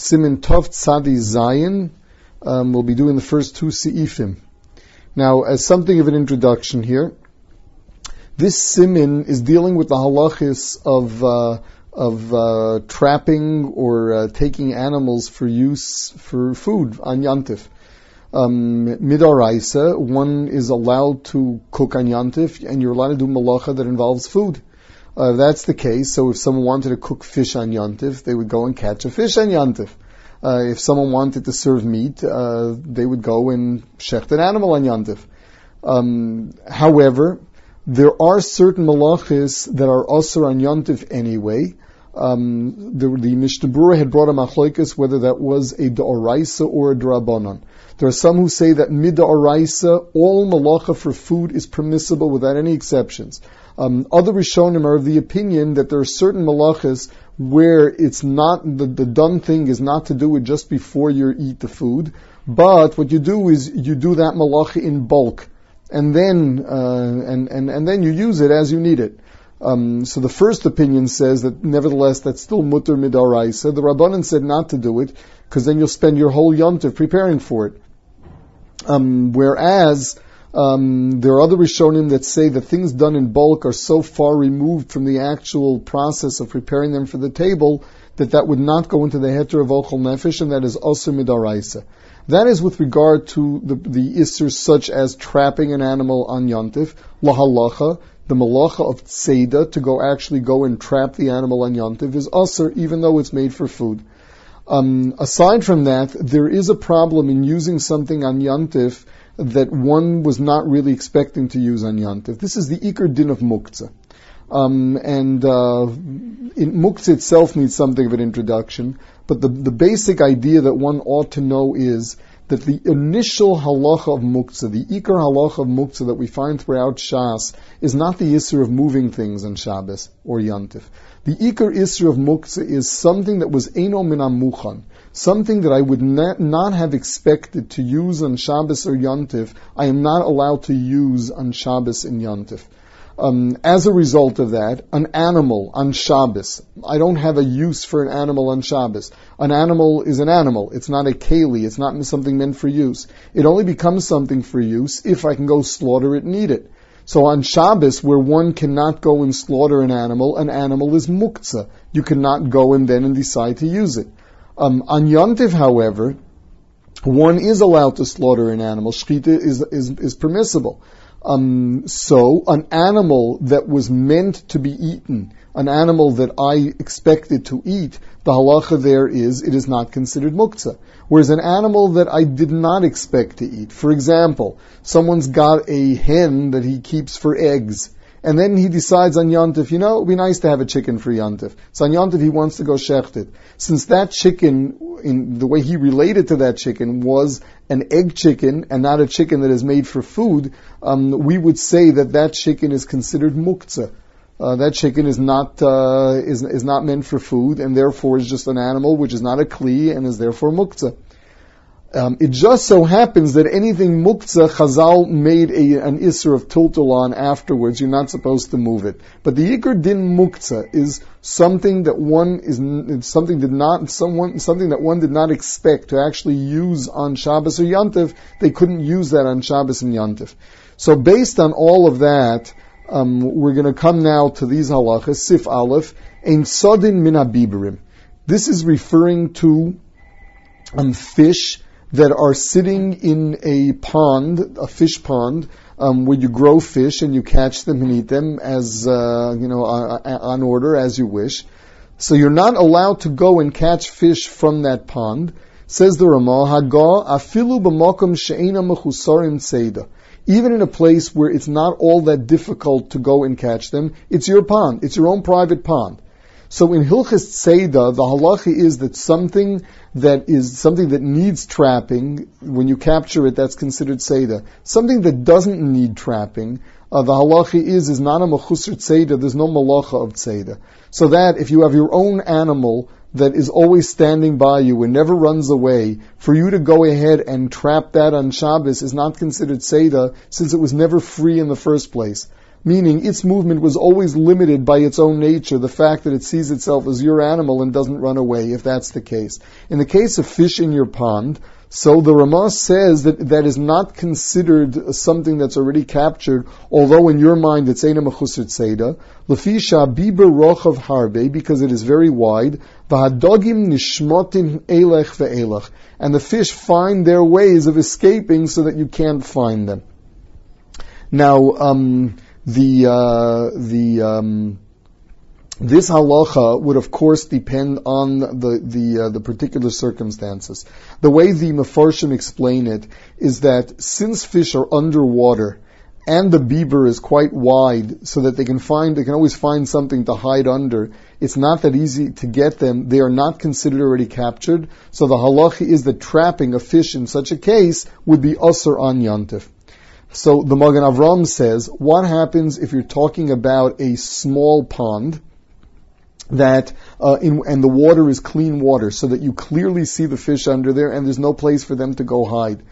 Siman Tov Tzadi Zayin. Um, we'll be doing the first two Seifim. Now, as something of an introduction here, this siman is dealing with the halachis of uh, of uh, trapping or uh, taking animals for use for food on yantif. Um, midaraisa, one is allowed to cook on yantif, and you're allowed to do malacha that involves food. Uh, that's the case. So if someone wanted to cook fish on yantif, they would go and catch a fish on yantif. Uh, if someone wanted to serve meat, uh, they would go and shecht an animal on yantif. Um, however, there are certain malachis that are also on yantif anyway. Um, the, the Mishnah had brought a machloikas whether that was a da'oraisa or a drabanan. There are some who say that mid-da'oraisa, all malacha for food is permissible without any exceptions. Um, other Rishonim are of the opinion that there are certain malachas where it's not, the, the done thing is not to do it just before you eat the food, but what you do is you do that malacha in bulk, and then, uh, and, and, and then you use it as you need it. Um, so the first opinion says that nevertheless that's still mutter midaraisa. The Rabbanan said not to do it because then you'll spend your whole yontif preparing for it. Um, whereas um, there are other Rishonim that say that things done in bulk are so far removed from the actual process of preparing them for the table that that would not go into the heter of ochel nefesh, and that is also midaraisa. That is with regard to the, the such as trapping an animal on yontif, lahalacha, the malacha of tzeda, to go actually go and trap the animal on yontif, is usr, even though it's made for food. Um, aside from that, there is a problem in using something on yontif that one was not really expecting to use on Yantif. This is the Iker Din of Muktzah. Um, and uh, Muktzah itself needs something of an introduction, but the, the basic idea that one ought to know is that the initial halacha of muktzah, the ikar halacha of muktzah that we find throughout Shas, is not the issue of moving things on Shabbos or Yantif. The ikar issue of muktzah is something that was eno min muchan something that I would not, not have expected to use on Shabbos or Yontif, I am not allowed to use on Shabbos and Yontif. Um, as a result of that, an animal on Shabbos, I don't have a use for an animal on Shabbos. An animal is an animal. It's not a keli. It's not something meant for use. It only becomes something for use if I can go slaughter it and eat it. So on Shabbos, where one cannot go and slaughter an animal, an animal is muktzah. You cannot go and then and decide to use it. Um, on Yontif, however, one is allowed to slaughter an animal. Shkita is, is, is permissible. Um, so, an animal that was meant to be eaten, an animal that I expected to eat, the halacha there is it is not considered muktzah. Whereas an animal that I did not expect to eat, for example, someone's got a hen that he keeps for eggs, and then he decides on Yontif, you know, it would be nice to have a chicken for Yontif. So on Yontif, he wants to go shechted. Since that chicken, in the way he related to that chicken, was an egg chicken and not a chicken that is made for food, um, we would say that that chicken is considered muktzah. Uh, that chicken is not uh, is is not meant for food, and therefore is just an animal which is not a kli and is therefore muktzah. Um, it just so happens that anything muktzah, Chazal made a, an isser of tiltul on afterwards. You're not supposed to move it. But the ikr din muktzah is something that one is something did not someone something that one did not expect to actually use on Shabbos or Yantiv. They couldn't use that on Shabbos and Yantiv. So based on all of that, um, we're going to come now to these halachas. Sif Aleph, ein sodin min This is referring to um, fish that are sitting in a pond, a fish pond, um, where you grow fish and you catch them and eat them as uh, you know on order as you wish. So you're not allowed to go and catch fish from that pond. Says the Ramah, afilu b'makom. Even in a place where it's not all that difficult to go and catch them, it's your pond. It's your own private pond. So in Hilchis Tzeda, the halacha is that something that is something that needs trapping, when you capture it, that's considered Tzeda. Something that doesn't need trapping, uh, the halacha is, is not a mechusr Tzeda, there's no malacha of Tzeda. So that if you have your own animal that is always standing by you and never runs away, for you to go ahead and trap that on Shabbos is not considered Tzeda since it was never free in the first place. Meaning its movement was always limited by its own nature, the fact that it sees itself as your animal and doesn't run away, if that's the case. In the case of fish in your pond, so the Ramah says that that is not considered something that's already captured, although in your mind it's Eina Mechusar Tzeda. Lefisha Biber Rochav Harbe, because it is very wide. V'hadogim Nishmotim Elech Ve'elech. And the fish find their ways of escaping so that you can't find them. Now, um, the, uh, the, um, this halacha would, of course, depend on the the, uh, the particular circumstances. The way the Mefarshim explain it is that since fish are underwater and the Biber is quite wide, so that they can find they can always find something to hide under. It's not that easy to get them. They are not considered already captured. So the halacha is that trapping a fish in such a case would be usr on yantif. So the Magen Avram says, what happens if you're talking about a small pond? that uh, in, and the water is clean water, so that you clearly see the fish under there, and there's no place for them to go hide.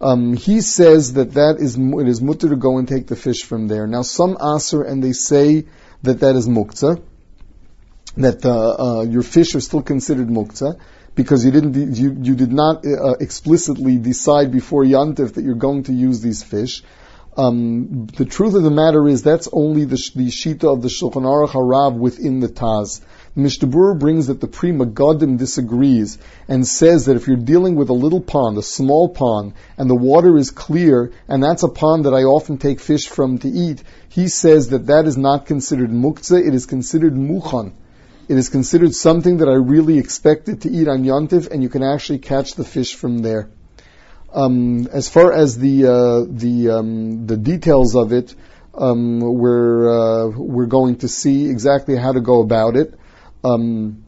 Um, he says that that is it is mutter to go and take the fish from there. Now some aser and they say that that is muktzah, that uh, uh, your fish are still considered muktzah because you didn't you, you did not uh, explicitly decide before yantif that you're going to use these fish. Um, the truth of the matter is that's only the, the shita of the Shulchan Aruch Harav within the Taz. Mishnah brings that the Pri Megadim disagrees and says that if you're dealing with a little pond, a small pond, and the water is clear, and that's a pond that I often take fish from to eat, he says that that is not considered muktzah, it is considered muchan. It is considered something that I really expected to eat on Yontif, and you can actually catch the fish from there. Um, as far as the uh, the um, the details of it, um, we're uh, we're going to see exactly how to go about it, um,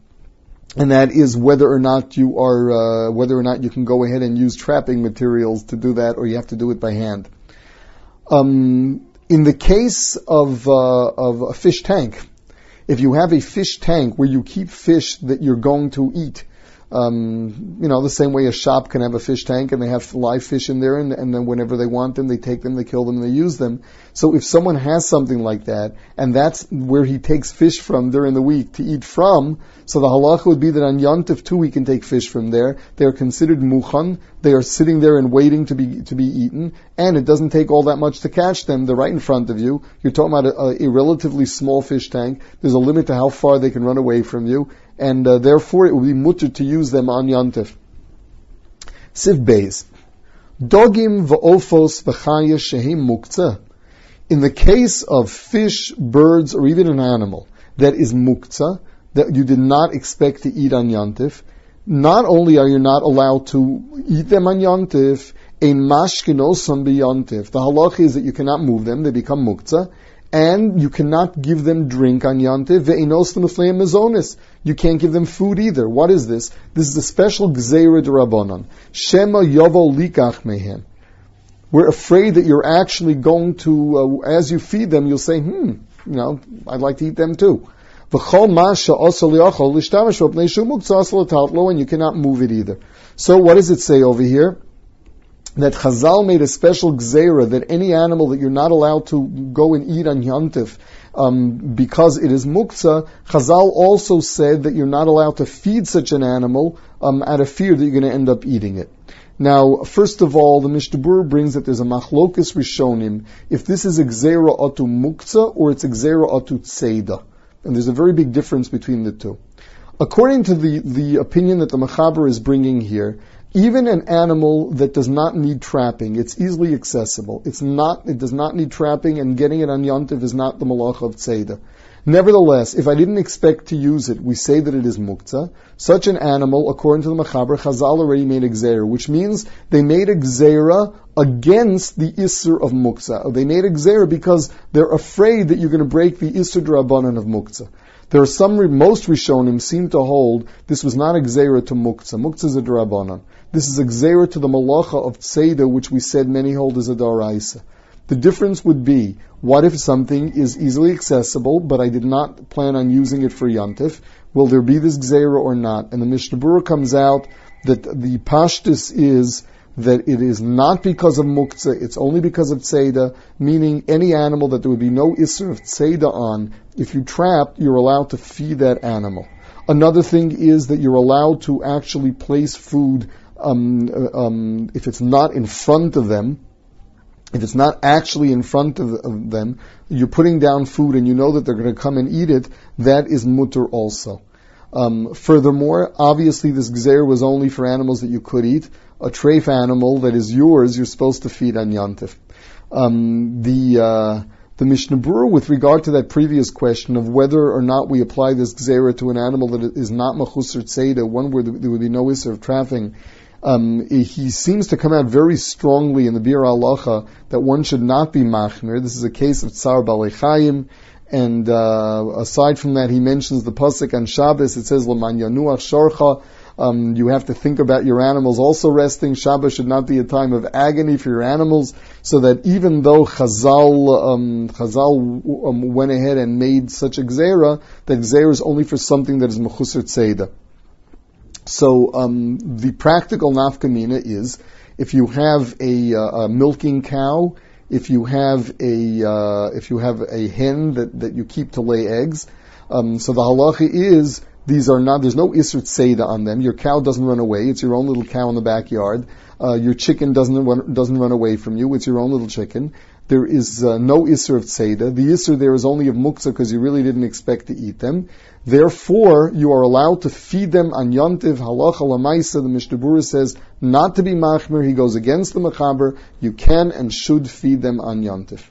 and that is whether or not you are uh, whether or not you can go ahead and use trapping materials to do that, or you have to do it by hand. Um, in the case of uh, of a fish tank, if you have a fish tank where you keep fish that you're going to eat um, you know, the same way a shop can have a fish tank and they have live fish in there, and, and then whenever they want them, they take them, they kill them, they use them. So if someone has something like that, and that's where he takes fish from during the week to eat from, so the halacha would be that on Yontif too we can take fish from there. They are considered muchan. They are sitting there and waiting to be to be eaten, and it doesn't take all that much to catch them. They're right in front of you. You're talking about a, a relatively small fish tank. There's a limit to how far they can run away from you, and uh, therefore it would be mutter to use them on Yantif. Siv Beis. Dogim v'ofos v'chaya shehim muktzah. In the case of fish, birds, or even an animal that is muktzah, that you did not expect to eat on Yantif, not only are you not allowed to eat them on Yantif, a mashkinosam biyantif. The halach is that you cannot move them; they become muktzah, and you cannot give them drink on Yantiv, ve'inos You can't give them food either. What is this? This is a special gzeira rabbanon. Shema yovo likach mehem. We're afraid that you're actually going to, uh, as you feed them, you'll say, hmm, you know, I'd like to eat them too. And you cannot move it either. So what does it say over here? That Chazal made a special gzera that any animal that you're not allowed to go and eat on Yantif um, because it is muktzah, Chazal also said that you're not allowed to feed such an animal um, out of fear that you're going to end up eating it. Now, first of all, the Mishnah brings that there's a machlokus rishonim if this is a gzera atu muktzah or it's a gzera atu tzeda. And there's a very big difference between the two. According to the, the opinion that the Machaber is bringing here, even an animal that does not need trapping, it's easily accessible. It's not, it does not need trapping, and getting it on Yontiv is not the malach of Tzeda. Nevertheless, if I didn't expect to use it, we say that it is muktzah. Such an animal, according to the Machaber, Chazal already made a gzera, which means they made a gzera against the isser of muktzah. They made a gzera because they're afraid that you're going to break the isser drabanan of muktzah. There are some, most Rishonim seem to hold this was not a gzera to muktzah. Muktzah is a drabanan. This is a gzera to the malacha of tzeda, which we said many hold is a daraisa. The difference would be, what if something is easily accessible, but I did not plan on using it for yantif? Will there be this gzera or not? And the Mishnah Berurah comes out that the pashtus is that it is not because of muktzah, it's only because of tzeda, meaning any animal that there would be no isser of tzeda on, if you trap, you're allowed to feed that animal. Another thing is that you're allowed to actually place food um, uh, um, if it's not in front of them, if it's not actually in front of, of, them, you're putting down food and you know that they're going to come and eat it, that is mutter also. Um, furthermore, obviously this gzer was only for animals that you could eat. A treif animal that is yours, you're supposed to feed on yantif. Um, the uh, the Mishnah Berurah, with regard to that previous question of whether or not we apply this gzera to an animal that is not machusar tzeda, one where there would be no issue of trapping, um, he seems to come out very strongly in the Biur Halacha that one should not be machmir. This is a case of tsar balechayim. And uh, aside from that, he mentions the pasuk on Shabbos. It says "Laman yanuach shorcha." Um, you have to think about your animals also resting. Shabbos should not be a time of agony for your animals, so that even though Chazal, um, Chazal um, went ahead and made such a gzera, that gzera is only for something that is mechusar tzeda. So um, the practical nafkamina is if you have a, uh, a milking cow if you have a uh, if you have a hen that, that you keep to lay eggs. Um, so the halacha is these are not there's no isr seda on them. Your cow doesn't run away. It's your own little cow in the backyard. Uh, your chicken doesn't run, doesn't run away from you. It's your own little chicken. There is uh, no isr of tzeda. The isr there is only of muktzah because you really didn't expect to eat them. Therefore, you are allowed to feed them on yontiv halacha lamaisa. The Mishnah says not to be machmir. He goes against the machaber. You can and should feed them on yontiv.